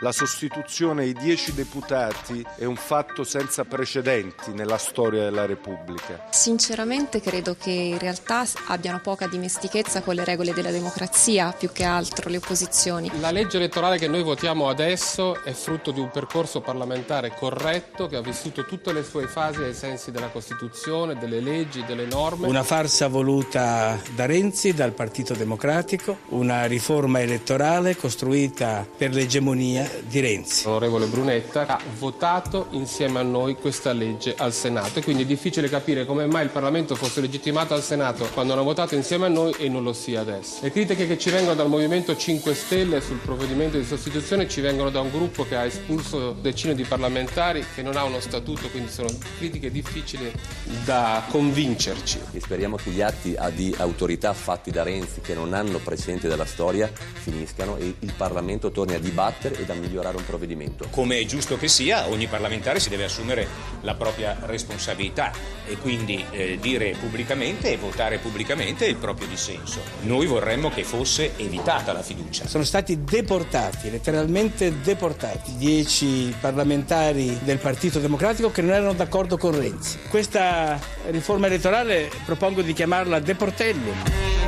La sostituzione ai dieci deputati è un fatto senza precedenti nella storia della Repubblica. Sinceramente credo che in realtà abbiano poca dimestichezza con le regole della democrazia più che altro le opposizioni. La legge elettorale che noi votiamo adesso è frutto di un percorso parlamentare corretto che ha vissuto tutte le sue fasi ai sensi della Costituzione, delle leggi, delle norme. Una farsa voluta da Renzi, dal Partito Democratico, una riforma elettorale costruita per l'egemonia di Renzi. L'onorevole Brunetta ha votato insieme a noi questa legge al Senato e quindi è difficile capire come mai il Parlamento fosse legittimato al Senato quando hanno votato insieme a noi e non lo sia adesso. Le critiche che ci vengono dal Movimento 5 Stelle sul provvedimento di sostituzione ci vengono da un gruppo che ha espulso decine di parlamentari, che non ha uno statuto, quindi sono critiche difficili da convincerci. E speriamo che gli atti di autorità fatti da Renzi che non hanno precedenti della storia finiscano e il Parlamento torni a dibattere e a migliorare un provvedimento. Come è giusto che sia, ogni parlamentare si deve assumere la propria responsabilità e quindi eh, dire pubblicamente e votare pubblicamente il proprio dissenso. Noi vorremmo che fosse evitata la fiducia. Sono stati deportati, letteralmente deportati, dieci parlamentari del Partito Democratico che non erano d'accordo con Renzi. Questa riforma elettorale propongo di chiamarla Deportellum.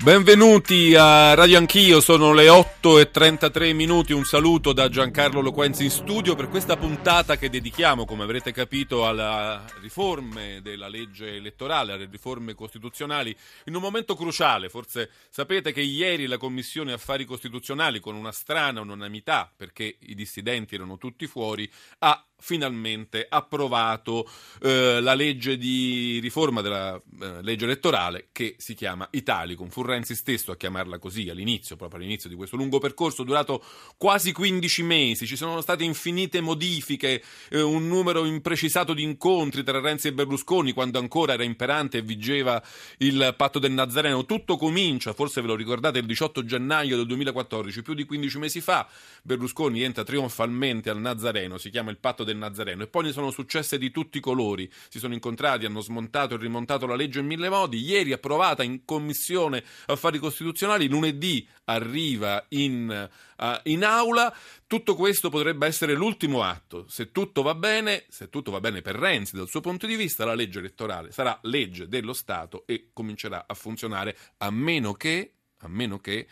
Benvenuti a Radio Anch'io, sono le 8 e 33 minuti, un saluto da Giancarlo Loquenzi in studio per questa puntata che dedichiamo, come avrete capito, alle riforme della legge elettorale, alle riforme costituzionali, in un momento cruciale. Forse sapete che ieri la Commissione Affari Costituzionali, con una strana unanimità, perché i dissidenti erano tutti fuori, ha finalmente approvato eh, la legge di riforma della eh, legge elettorale che si chiama Italicum. Fu Renzi stesso a chiamarla così all'inizio, proprio all'inizio di questo lungo percorso durato quasi 15 mesi. Ci sono state infinite modifiche, eh, un numero imprecisato di incontri tra Renzi e Berlusconi quando ancora era imperante e vigeva il patto del Nazareno. Tutto comincia, forse ve lo ricordate, il 18 gennaio del 2014, più di 15 mesi fa. Berlusconi entra trionfalmente al Nazareno, si chiama il patto Nazareno e poi ne sono successe di tutti i colori. Si sono incontrati, hanno smontato e rimontato la legge in mille modi. Ieri approvata in commissione affari costituzionali, lunedì arriva in, uh, in aula. Tutto questo potrebbe essere l'ultimo atto. Se tutto va bene, se tutto va bene per Renzi dal suo punto di vista, la legge elettorale sarà legge dello Stato e comincerà a funzionare a meno che, a meno che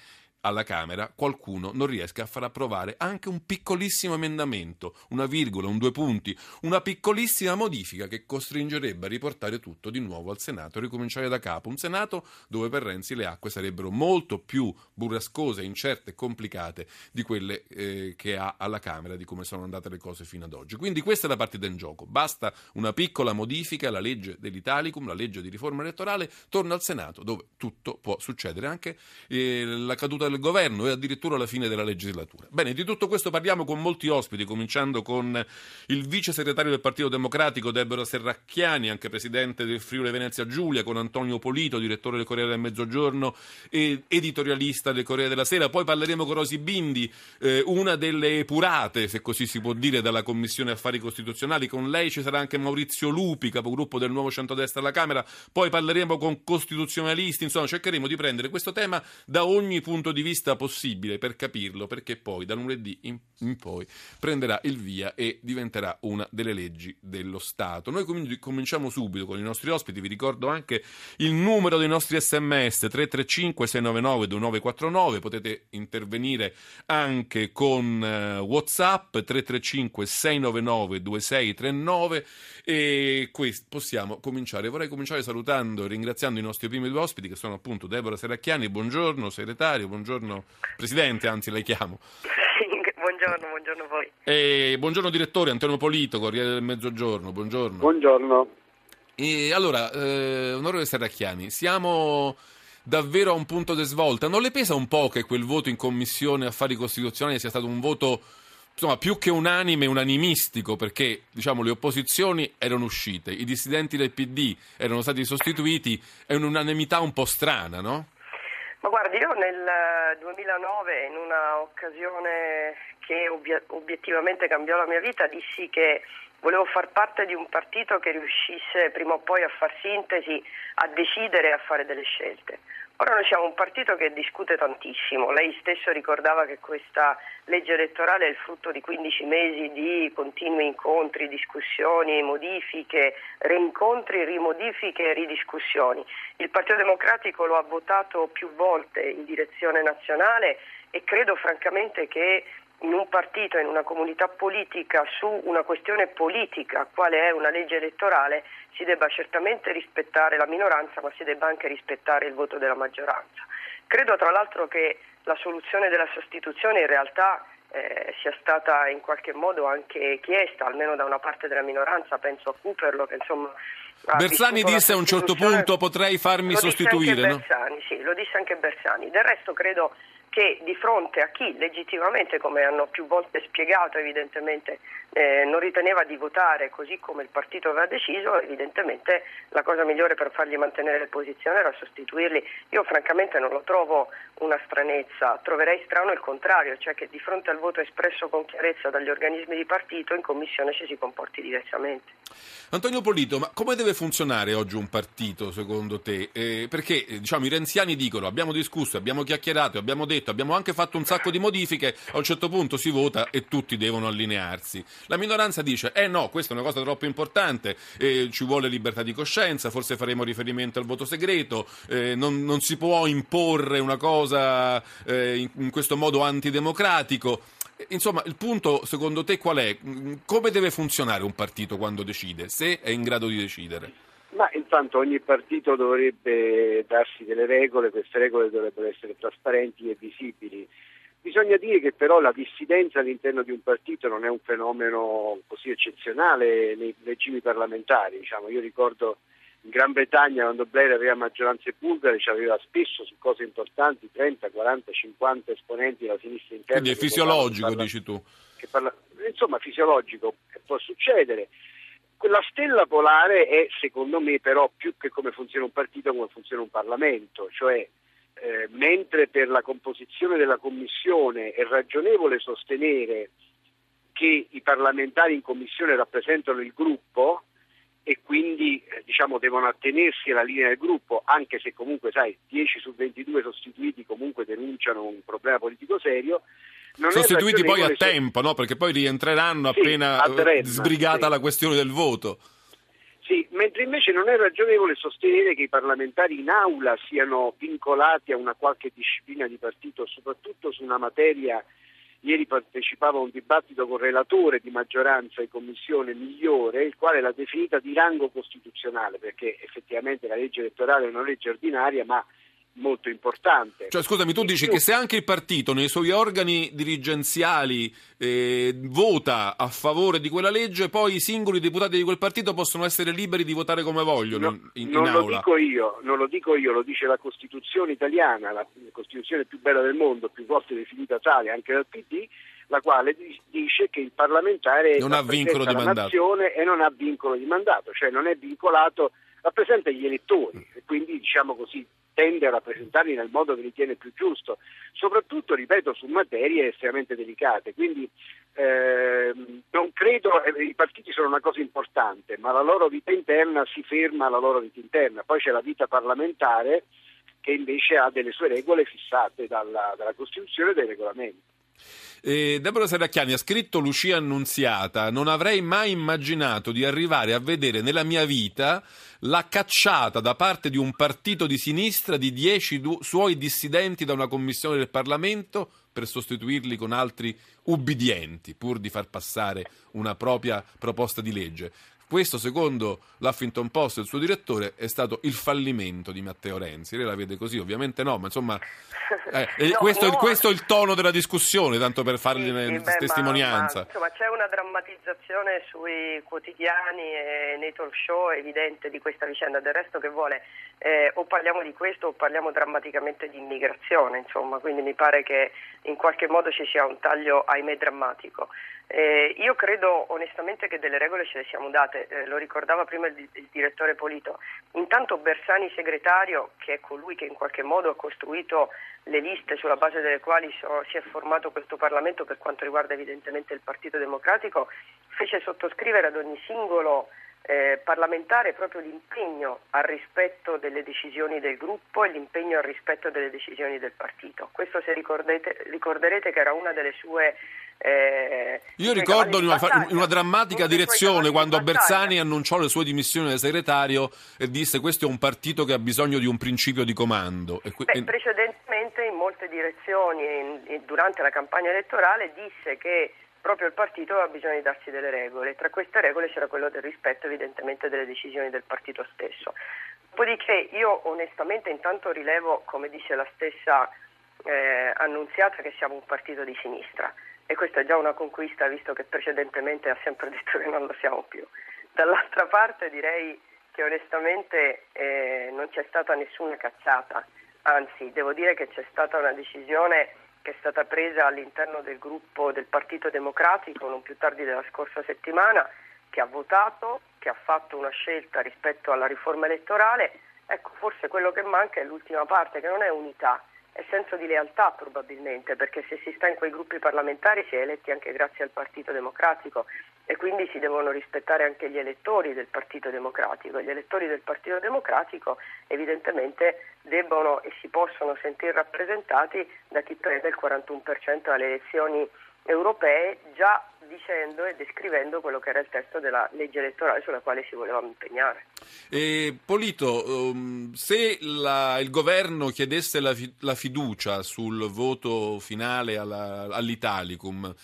alla Camera qualcuno non riesca a far approvare anche un piccolissimo emendamento, una virgola, un due punti, una piccolissima modifica che costringerebbe a riportare tutto di nuovo al Senato e ricominciare da capo. Un Senato dove per Renzi le acque sarebbero molto più burrascose, incerte e complicate di quelle eh, che ha alla Camera, di come sono andate le cose fino ad oggi. Quindi questa è la partita in gioco. Basta una piccola modifica alla legge dell'Italicum, la legge di riforma elettorale, torna al Senato dove tutto può succedere, anche eh, la caduta del del governo e addirittura alla fine della legislatura. Bene, di tutto questo parliamo con molti ospiti, cominciando con il vice segretario del Partito Democratico Deborah Serracchiani, anche presidente del Friuli Venezia Giulia, con Antonio Polito, direttore del Corriere del Mezzogiorno e editorialista del Corriere della Sera. Poi parleremo con Rosi Bindi, eh, una delle epurate, se così si può dire, dalla Commissione Affari Costituzionali. Con lei ci sarà anche Maurizio Lupi, capogruppo del Nuovo Centrodestra alla Camera. Poi parleremo con costituzionalisti, insomma, cercheremo di prendere questo tema da ogni punto di vista possibile per capirlo, perché poi da lunedì in, in poi prenderà il via e diventerà una delle leggi dello Stato. Noi quindi cominciamo subito con i nostri ospiti, vi ricordo anche il numero dei nostri sms 335 699 2949, potete intervenire anche con uh, Whatsapp 335 699 2639 e questo possiamo cominciare. Vorrei cominciare salutando e ringraziando i nostri primi due ospiti che sono appunto Deborah Seracchiani, buongiorno segretario, buongiorno buongiorno Presidente, anzi la chiamo. buongiorno, buongiorno a voi. E buongiorno direttore Antonio Polito, Corriere del Mezzogiorno, buongiorno. Buongiorno. E allora, eh, onorevole Serracchiani, siamo davvero a un punto di svolta. Non le pesa un po' che quel voto in Commissione Affari Costituzionali sia stato un voto insomma, più che unanime, unanimistico, perché diciamo, le opposizioni erano uscite, i dissidenti del PD erano stati sostituiti, è un'unanimità un po' strana, no? Ma guardi, io nel 2009, in una occasione che obiettivamente cambiò la mia vita, dissi che volevo far parte di un partito che riuscisse prima o poi a far sintesi, a decidere e a fare delle scelte. Ora noi siamo un partito che discute tantissimo, lei stesso ricordava che questa legge elettorale è il frutto di 15 mesi di continui incontri, discussioni, modifiche, rincontri, rimodifiche e ridiscussioni. Il Partito Democratico lo ha votato più volte in direzione nazionale e credo francamente che in un partito, in una comunità politica, su una questione politica, quale è una legge elettorale, si debba certamente rispettare la minoranza, ma si debba anche rispettare il voto della maggioranza. Credo tra l'altro che la soluzione della sostituzione in realtà eh, sia stata in qualche modo anche chiesta, almeno da una parte della minoranza, penso a Cooperlo che insomma... Bersani disse a un certo punto potrei farmi lo sostituire. Disse anche Bersani, no? sì, lo disse anche Bersani. Del resto credo che di fronte a chi legittimamente, come hanno più volte spiegato evidentemente, eh, non riteneva di votare così come il partito aveva deciso, evidentemente la cosa migliore per fargli mantenere le posizioni era sostituirli. Io francamente non lo trovo una stranezza, troverei strano il contrario, cioè che di fronte al voto espresso con chiarezza dagli organismi di partito in commissione ci si comporti diversamente. Antonio Polito, ma come deve funzionare oggi un partito secondo te? Eh, perché diciamo, i renziani dicono abbiamo discusso, abbiamo chiacchierato, abbiamo detto, abbiamo anche fatto un sacco di modifiche, a un certo punto si vota e tutti devono allinearsi. La minoranza dice eh no, questa è una cosa troppo importante, eh, ci vuole libertà di coscienza, forse faremo riferimento al voto segreto, eh, non, non, si può imporre una cosa eh, in, in questo modo antidemocratico. Insomma, il punto secondo te qual è? Come deve funzionare un partito quando decide, se è in grado di decidere? Ma intanto ogni partito dovrebbe darsi delle regole, queste regole dovrebbero essere trasparenti e visibili. Bisogna dire che però la dissidenza all'interno di un partito non è un fenomeno così eccezionale nei regimi parlamentari. Diciamo, io ricordo in Gran Bretagna quando Blair aveva maggioranze bulgare ci aveva spesso su cose importanti 30, 40, 50 esponenti della sinistra interna. Quindi è fisiologico, parla, dici tu. Parla, insomma, fisiologico, può succedere. Quella stella polare è, secondo me, però più che come funziona un partito, come funziona un Parlamento, cioè eh, mentre per la composizione della Commissione è ragionevole sostenere che i parlamentari in Commissione rappresentano il gruppo e quindi eh, diciamo, devono attenersi alla linea del gruppo, anche se comunque sai, 10 su 22 sostituiti comunque denunciano un problema politico serio. Non sostituiti poi a tempo, no? perché poi rientreranno sì, appena eh, sbrigata sì. la questione del voto. Sì, mentre invece non è ragionevole sostenere che i parlamentari in aula siano vincolati a una qualche disciplina di partito, soprattutto su una materia. Ieri partecipavo a un dibattito con relatore di maggioranza in commissione migliore, il quale l'ha definita di rango costituzionale, perché effettivamente la legge elettorale è una legge ordinaria, ma molto importante. Cioè, scusami, tu dici che se anche il partito nei suoi organi dirigenziali eh, vota a favore di quella legge, poi i singoli deputati di quel partito possono essere liberi di votare come vogliono no, in, in non aula. Lo dico io, non lo dico io, lo dice la Costituzione italiana, la Costituzione più bella del mondo, più volte definita tale anche dal PD, la quale dice che il parlamentare non ha vincolo di mandato e non ha vincolo di mandato, cioè non è vincolato, rappresenta gli elettori e quindi diciamo così tende a rappresentarli nel modo che ritiene più giusto, soprattutto, ripeto, su materie estremamente delicate. Quindi eh, non credo, eh, i partiti sono una cosa importante, ma la loro vita interna si ferma alla loro vita interna. Poi c'è la vita parlamentare che invece ha delle sue regole fissate dalla, dalla Costituzione e dai regolamenti. Eh, Deborah Serracchiani ha scritto Lucia Annunziata, non avrei mai immaginato di arrivare a vedere nella mia vita la cacciata da parte di un partito di sinistra di dieci du- suoi dissidenti da una commissione del Parlamento per sostituirli con altri ubbidienti, pur di far passare una propria proposta di legge. Questo, secondo l'Huffington Post e il suo direttore, è stato il fallimento di Matteo Renzi. Lei la vede così? Ovviamente no, ma insomma, eh, No, questo, no. questo è il tono della discussione, tanto per fargliene Sì, sì, beh, ma- testimonianza. ma, insomma, c'è una drammatizzazione sui quotidiani e nei talk show evidente di questa vicenda. Del resto che vuole, eh, o parliamo di questo o parliamo drammaticamente di immigrazione, insomma, quindi mi pare che in qualche modo ci sia un taglio, ahimè, drammatico. Eh, io credo onestamente che delle regole ce le siamo date, eh, lo ricordava prima il, il direttore Polito. Intanto Bersani segretario, che è colui che in qualche modo ha costruito le liste sulla base delle quali so- si è formato questo Parlamento per quanto riguarda evidentemente il Partito Democratico, fece sottoscrivere ad ogni singolo eh, parlamentare proprio l'impegno al rispetto delle decisioni del gruppo e l'impegno al rispetto delle decisioni del partito. Questo se ricordete- ricorderete che era una delle sue... eh, Io ricordo in una, in una drammatica direzione di quando. Bersani annunciò le sue dimissioni da segretario e disse questo è un partito che ha bisogno di un principio di comando. E que- Beh, precedentemente in molte direzioni in- durante la campagna elettorale disse che proprio il partito aveva bisogno di darsi delle regole. Tra queste regole c'era quello del rispetto evidentemente delle decisioni del partito stesso. Dopodiché io onestamente intanto rilevo, come dice la stessa eh, annunziata, che siamo un partito di sinistra e questa è già una conquista visto che precedentemente ha sempre detto che non lo siamo più. Dall'altra parte direi che onestamente eh, non c'è stata nessuna cazzata, anzi devo dire che c'è stata una decisione che è stata presa all'interno del gruppo del Partito Democratico non più tardi della scorsa settimana, che ha votato, che ha fatto una scelta rispetto alla riforma elettorale. Ecco, forse quello che manca è l'ultima parte, che non è unità, è senso di lealtà probabilmente, perché se si sta in quei gruppi parlamentari si è eletti anche grazie al Partito Democratico e quindi si devono rispettare anche gli elettori del Partito Democratico. Gli elettori del Partito Democratico evidentemente debbono e si possono sentire rappresentati da chi prende il 41% alle elezioni europee, già dicendo e descrivendo quello che era il testo della legge elettorale sulla quale si voleva impegnare. E, Polito, um, se la- il governo chiedesse la, la fiducia sul voto finale alla- all'Italicum,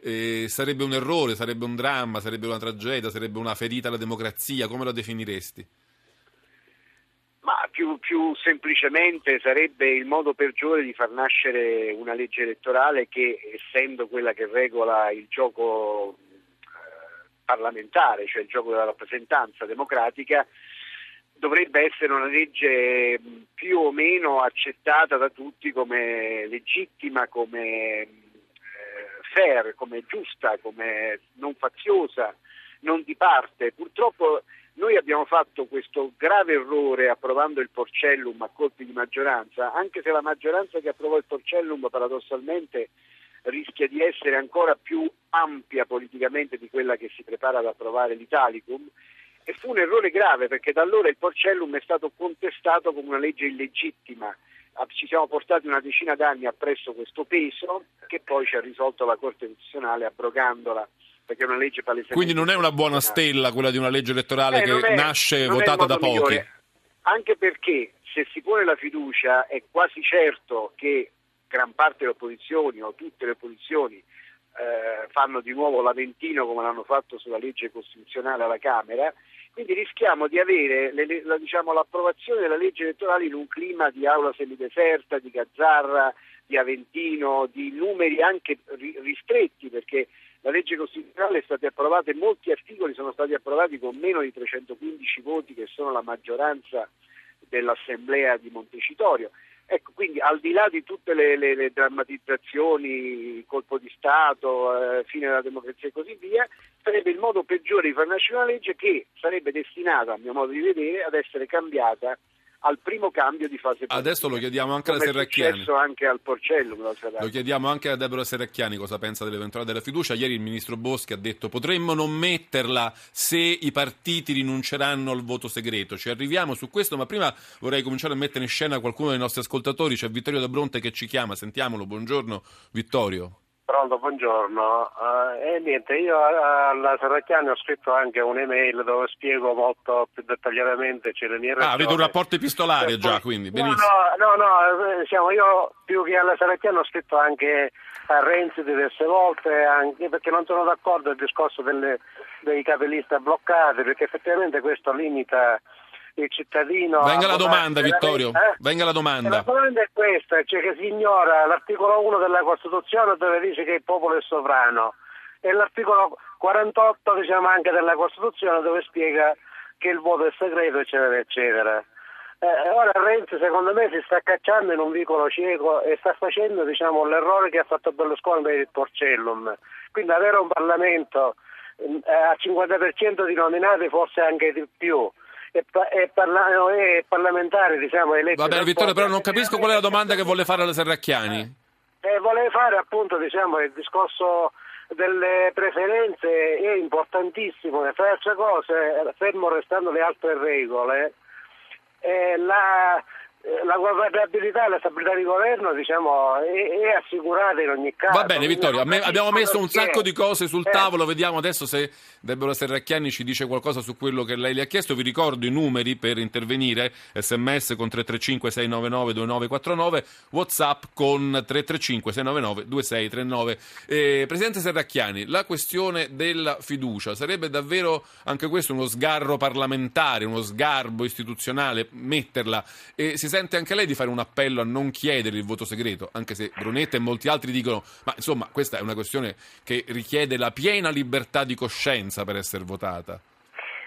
eh, sarebbe un errore, sarebbe un dramma, sarebbe una tragedia, sarebbe una ferita alla democrazia, come la definiresti? Ma più, più semplicemente sarebbe il modo peggiore di far nascere una legge elettorale che, essendo quella che regola il gioco eh, parlamentare, cioè il gioco della rappresentanza democratica, dovrebbe essere una legge mh, più o meno accettata da tutti come legittima, come eh, fair, come giusta, come non faziosa, non di parte. Purtroppo noi abbiamo fatto questo grave errore approvando il Porcellum a colpi di maggioranza, anche se la maggioranza che approvò il Porcellum paradossalmente rischia di essere ancora più ampia politicamente di quella che si prepara ad approvare l'Italicum. E fu un errore grave perché da allora il Porcellum è stato contestato come una legge illegittima. Ah, Ci siamo portati una decina d'anni appresso questo peso che poi ci ha risolto la Corte Costituzionale abrogandola perché è una legge palesemente Quindi non è una buona stella quella di una legge elettorale Eh, che è- nasce votata da pochi. migliore. Anche perché se si pone la fiducia è quasi certo che gran parte delle opposizioni o tutte le opposizioni eh, fanno di nuovo l'Aventino come l'hanno fatto sulla legge costituzionale alla Camera, quindi rischiamo di avere le- la- diciamo, l'approvazione della legge elettorale in un clima di aula semideserta, di gazzarra, di Aventino, di numeri anche ri- ristretti perché la legge costituzionale è stata approvata e molti articoli sono stati approvati con meno di 315 voti che sono la maggioranza dell'assemblea di Montecitorio. Ecco, quindi al di là di tutte le, le- le drammatizzazioni, colpo di Stato, eh, fine della democrazia e così via, sarebbe il modo peggiore di far nascere una legge che sarebbe destinata, a mio modo di vedere, ad essere cambiata al primo cambio di fase politica. Adesso lo chiediamo anche alla come è Serracchiani. anche al Porcellum l'altra Lo chiediamo anche a Deborah Serracchiani cosa pensa dell'eventuale della fiducia. Ieri il ministro Boschi ha detto potremmo non metterla se i partiti rinunceranno al voto segreto. Ci arriviamo su questo, ma prima vorrei cominciare a mettere in scena qualcuno dei nostri ascoltatori. C'è Vittorio da Bronte che ci chiama, sentiamolo. Buongiorno Vittorio. Pronto, buongiorno. Eh, e niente, io a- alla Serracchiani ho scritto anche un'email dove spiego molto più dettagliatamente cioè, le mie ragioni. Ah, avete un rapporto epistolare già, quindi No, benissimo. no, no, no, eh, siamo io più che alla Serracchiani ho scritto anche a Renzi diverse volte, anche perché non sono d'accordo il discorso delle, dei capellista bloccati, perché effettivamente questo limita il cittadino. Venga la domanda, Vittorio. Eh? Venga la domanda. La domanda è questa, cioè che si ignora l'articolo 1 della Costituzione dove dice che il popolo è sovrano e l'articolo 48 diciamo anche della Costituzione dove spiega che il voto è segreto, eccetera, eccetera. Eh, ora Renzi secondo me si sta cacciando in un vicolo cieco e sta facendo diciamo, l'errore che ha fatto Berlusconi per il Porcellum. Quindi avere un Parlamento eh, a 50% di nominati, forse anche di più, e, e, parla- e parlamentari diciamo, eletti. Va bene Vittorio, però non capisco qual è la domanda che vuole fare alla Serracchiani. Eh, volevo fare appunto diciamo, il discorso delle preferenze è importantissimo fra le altre cose, fermo restando le altre regole, eh, la, eh, la governabilità e la stabilità di governo diciamo, è, è, assicurata in ogni caso. Va bene Vittorio, me, abbiamo messo un sacco di cose sul eh. tavolo, vediamo adesso se Deborah Serracchiani ci dice qualcosa su quello che lei le ha chiesto. Vi ricordo i numeri per intervenire, sms con 335 699 2949, whatsapp con 335 699 2639. Eh, Presidente Serracchiani, la questione della fiducia sarebbe davvero anche questo uno sgarro parlamentare, uno sgarbo istituzionale, metterla e si sente anche lei di fare un appello a non chiedere il voto segreto, anche se Brunetta e molti altri dicono, ma insomma questa è una questione che richiede la piena libertà di coscienza per essere votata.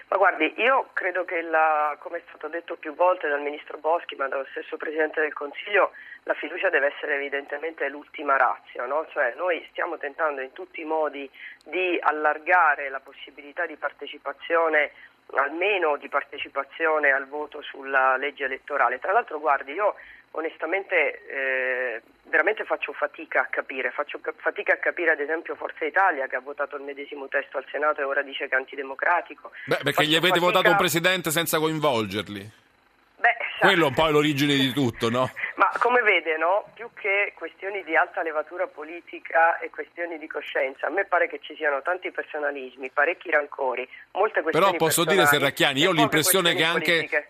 Ma guardi, io credo che, la, come è stato detto più volte dal Ministro Boschi, ma dallo stesso Presidente del Consiglio, la fiducia deve essere evidentemente l'ultima razza, no? cioè noi stiamo tentando in tutti i modi di allargare la possibilità di partecipazione almeno di partecipazione al voto sulla legge elettorale. Tra l'altro, guardi, io onestamente eh, veramente faccio fatica a capire, faccio fatica a capire ad esempio Forza Italia che ha votato il medesimo testo al Senato e ora dice che è antidemocratico. Beh, perché faccio gli avete fatica... votato un presidente senza coinvolgerli. Beh, Quello è un po' l'origine di tutto, no? Ma come vede, no? più che questioni di alta levatura politica e questioni di coscienza, a me pare che ci siano tanti personalismi, parecchi rancori, molte questioni Però posso dire, Serracchiani, io ho l'impressione che anche,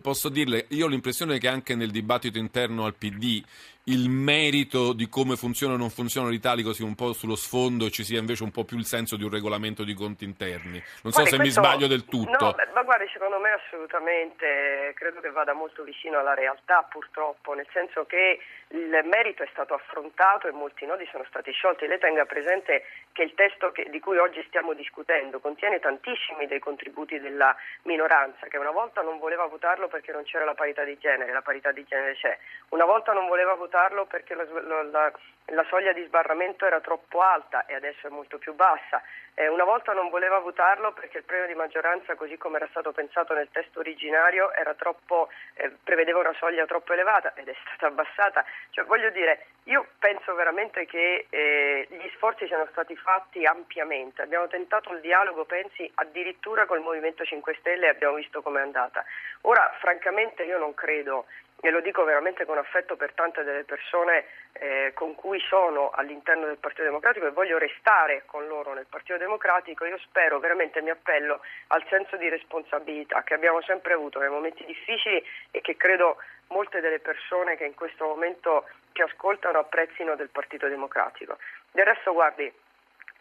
posso dirle, io ho l'impressione che anche nel dibattito interno al PD il merito di come funziona o non funziona l'italico sia un po' sullo sfondo e ci sia invece un po' più il senso di un regolamento di conti interni. Non so se questo, mi sbaglio del tutto. No, ma guardi, secondo me assolutamente credo che vada molto vicino alla realtà purtroppo, nel senso che il merito è stato affrontato e molti nodi sono stati sciolti. Lei tenga presente che il testo che, di cui oggi stiamo discutendo contiene tantissimi dei contributi della minoranza che una volta non voleva votarlo perché non c'era la parità di genere, la parità di genere c'è, una volta non voleva votarlo perché la, la, la, soglia di sbarramento era troppo alta e adesso è molto più bassa. Eh, una volta non voleva votarlo perché il premio di maggioranza, così come era stato pensato nel testo originario, troppo, eh, prevedeva una soglia troppo elevata ed è stata abbassata. Cioè, voglio dire, io penso veramente che eh, gli sforzi siano stati fatti ampiamente. Abbiamo tentato il dialogo, pensi, addirittura col Movimento 5 Stelle e abbiamo visto com'è andata. Ora, francamente, io non credo e lo dico veramente con affetto per tante delle persone eh, con cui sono all'interno del Partito Democratico e voglio restare con loro nel Partito Democratico, io spero veramente mi appello al senso di responsabilità che abbiamo sempre avuto nei momenti difficili e che credo molte delle persone che in questo momento ci ascoltano apprezzino del Partito Democratico. Del resto, guardi,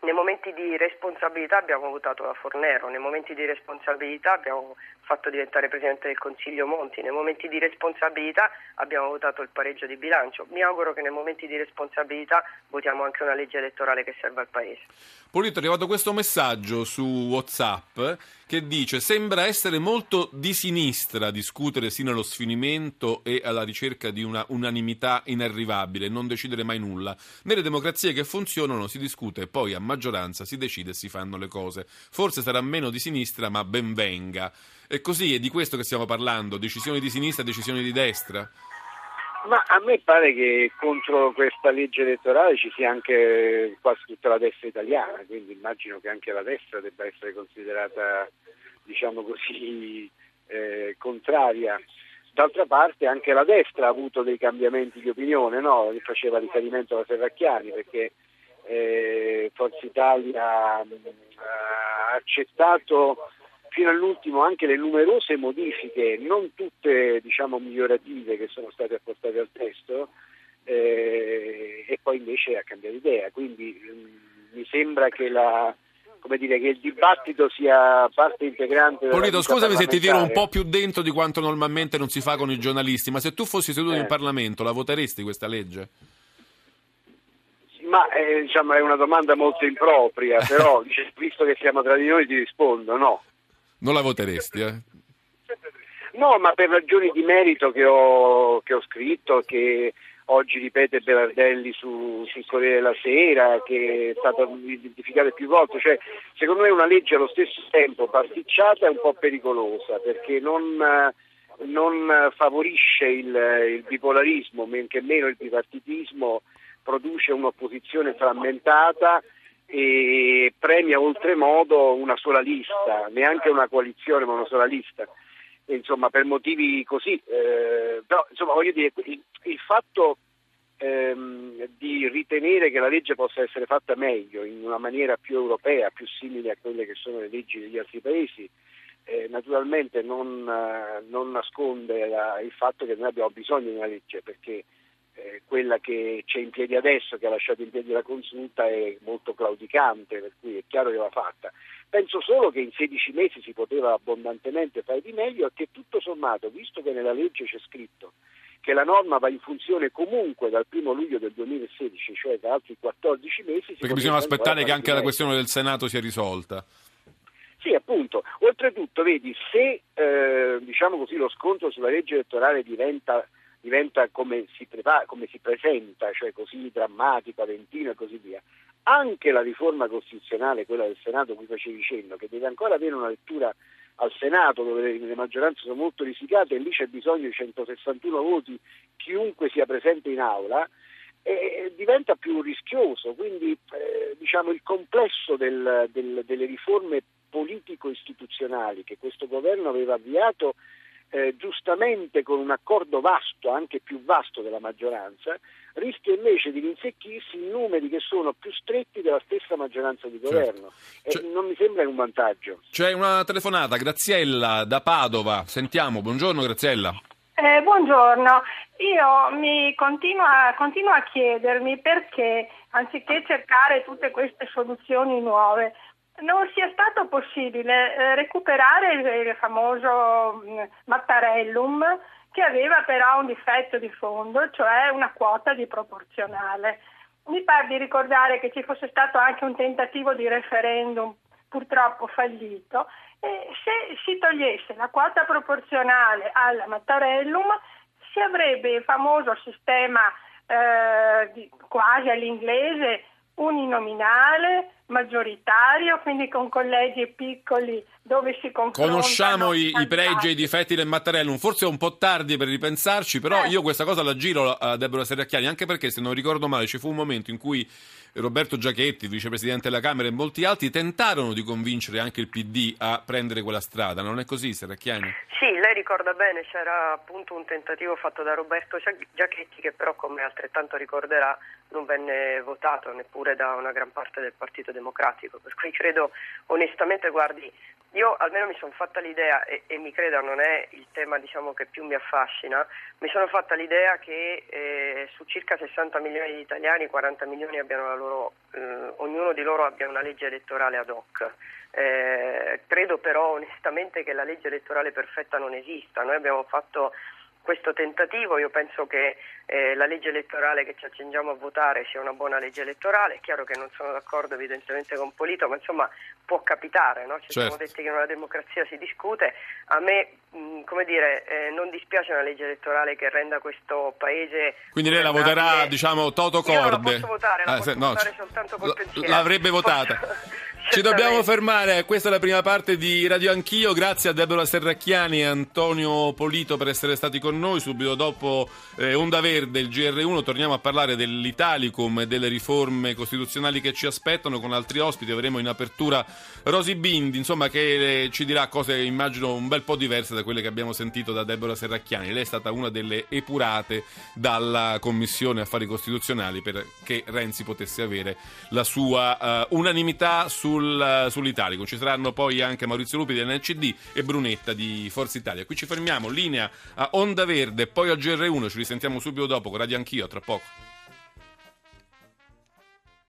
nei momenti di responsabilità abbiamo votato la Fornero, nei momenti di responsabilità abbiamo fatto diventare Presidente del Consiglio Monti, nei momenti di responsabilità abbiamo votato il pareggio di bilancio. Mi auguro che nei momenti di responsabilità votiamo anche una legge elettorale che serva al Paese. Polito, è arrivato questo messaggio su WhatsApp che dice sembra essere molto di sinistra discutere sino allo sfinimento e alla ricerca di una unanimità inarrivabile, non decidere mai nulla. Nelle democrazie che funzionano si discute e poi a maggioranza si decide e si fanno le cose. Forse sarà meno di sinistra, ma ben venga. E così è di questo che stiamo parlando, decisioni di sinistra decisioni di destra? Ma a me pare che contro questa legge elettorale ci sia anche quasi tutta la destra italiana, quindi immagino che anche la destra debba essere considerata, diciamo così, eh, contraria. D'altra parte anche la destra ha avuto dei cambiamenti di opinione, no? faceva riferimento alla Serracchiani perché eh, Forza Italia mh, ha accettato fino all'ultimo anche le numerose modifiche, non tutte diciamo, migliorative che sono state apportate al testo, eh, e poi invece ha cambiato idea. Quindi mh, mi sembra che la, come dire, che il dibattito sia parte integrante della Polito, scusami se ti tiro un po' più dentro di quanto normalmente non si fa con i giornalisti, ma se tu fossi seduto Eh. in Parlamento, la voteresti questa legge? Ma eh, diciamo, è una domanda molto impropria, però visto che siamo tra di noi ti rispondo no. Non la voteresti, eh? No, ma per ragioni di merito che ho, che ho scritto, che oggi ripete Berardelli su, sul Corriere della Sera, che è stata identificata più volte, cioè secondo me è una legge allo stesso tempo pasticciata e un po' pericolosa, perché non, non favorisce il, il bipolarismo, men che meno il bipartitismo, produce un'opposizione frammentata e premia oltremodo una sola lista, neanche una coalizione ma una sola lista. E, insomma, per motivi così, eh, però insomma, voglio dire, il, il fatto ehm, di ritenere che la legge possa essere fatta meglio, in una maniera più europea, più simile a quelle che sono le leggi degli altri paesi, eh, naturalmente non, eh, non nasconde la- il fatto che noi abbiamo bisogno di una legge, perché quella che c'è in piedi adesso, che ha lasciato in piedi la consulta, è molto claudicante, per cui è chiaro che va fatta. Penso solo che in 16 mesi si poteva abbondantemente fare di meglio e che tutto sommato, visto che nella legge c'è scritto che la norma va in funzione comunque dal 1 luglio del 2016, cioè da altri 14 mesi, si Perché bisogna aspettare che anche la questione del Senato sia risolta. Sì, appunto. Oltretutto, vedi, se eh, diciamo così, lo scontro sulla legge elettorale diventa, diventa come, si prepa- come si presenta, cioè così drammatico, aventino e così via, anche la riforma costituzionale, quella del Senato cui facevi cenno, che deve ancora avere una lettura al Senato dove le maggioranze sono molto risicate e lì c'è bisogno di 161 voti chiunque sia presente in aula, eh, diventa più rischioso, quindi eh, diciamo, il complesso del- del- delle riforme politico-istituzionali che questo governo aveva avviato eh, giustamente con un accordo vasto, anche più vasto della maggioranza, rischia invece di rinsecchirsi in numeri che sono più stretti della stessa maggioranza di governo Cioè- e non mi sembra un vantaggio. C'è una telefonata, Graziella da Padova. Sentiamo, buongiorno Graziella. Eh, buongiorno, io mi continuo a, continuo a chiedermi perché anziché cercare tutte queste soluzioni nuove non sia stato possibile eh, recuperare il, famoso mh, Mattarellum che aveva però un difetto di fondo, cioè una quota di proporzionale. Mi pare di ricordare che ci fosse stato anche un tentativo di referendum purtroppo fallito e se si togliesse la quota proporzionale al Mattarellum si avrebbe il famoso sistema eh, di- quasi all'inglese uninominale, maggioritario, quindi con collegi piccoli dove si confrontano Conosciamo i, i pregi e i difetti del Mattarellum, forse è un po' tardi per ripensarci, però Eh. io questa cosa la giro a Deborah Serracchiani, anche perché se non ricordo male ci fu un momento in cui Roberto Giachetti, vicepresidente della Camera e molti altri tentarono di convincere anche il PD a prendere quella strada, non è così Serracchiani? Sì, lei ricorda bene, c'era appunto un tentativo fatto da Roberto Gia- Giachetti che però come altrettanto ricorderà non venne votato neppure da una gran parte del Partito Democratico, per cui credo onestamente, guardi, io almeno mi sono fatta l'idea e, e mi creda non è il tema diciamo, che più mi affascina, mi sono fatta l'idea che eh, su circa 60 milioni di italiani 40 milioni loro, eh, ognuno di loro abbia una legge elettorale ad hoc. Eh, credo però onestamente che la legge elettorale perfetta non esista. Noi abbiamo fatto questo tentativo, io penso che eh, la legge elettorale che ci accingiamo a votare sia una buona legge elettorale, è chiaro che non sono d'accordo evidentemente con Polito, ma insomma può capitare, no? ci Certo. siamo detti che in una democrazia si discute, a me mh, come dire, eh, non dispiace una legge elettorale che renda questo paese Quindi lei la voterà, diciamo, Toto Io non la Corde? posso votare, la Ah, posso se- no, votare soltanto col l- pensiero. L'avrebbe votata. Ci dobbiamo fermare, questa è la prima parte di Radio Anch'io, grazie a Deborah Serracchiani e Antonio Polito per essere stati con noi, subito dopo eh, Onda Verde, il GR1, torniamo a parlare dell'Italicum e delle riforme costituzionali che ci aspettano con altri ospiti, avremo in apertura Rosy Bindi, insomma che eh, ci dirà cose immagino un bel po' diverse da quelle che abbiamo sentito da Deborah Serracchiani, lei è stata una delle epurate dalla Commissione Affari Costituzionali perché Renzi potesse avere la sua eh, unanimità sul sul, sull'Italicum. Ci saranno poi anche Maurizio Lupi dell'NCD e Brunetta di Forza Italia. Qui ci fermiamo, linea a Onda Verde, poi a GR1, ci risentiamo subito dopo con Radio Anch'io, tra poco.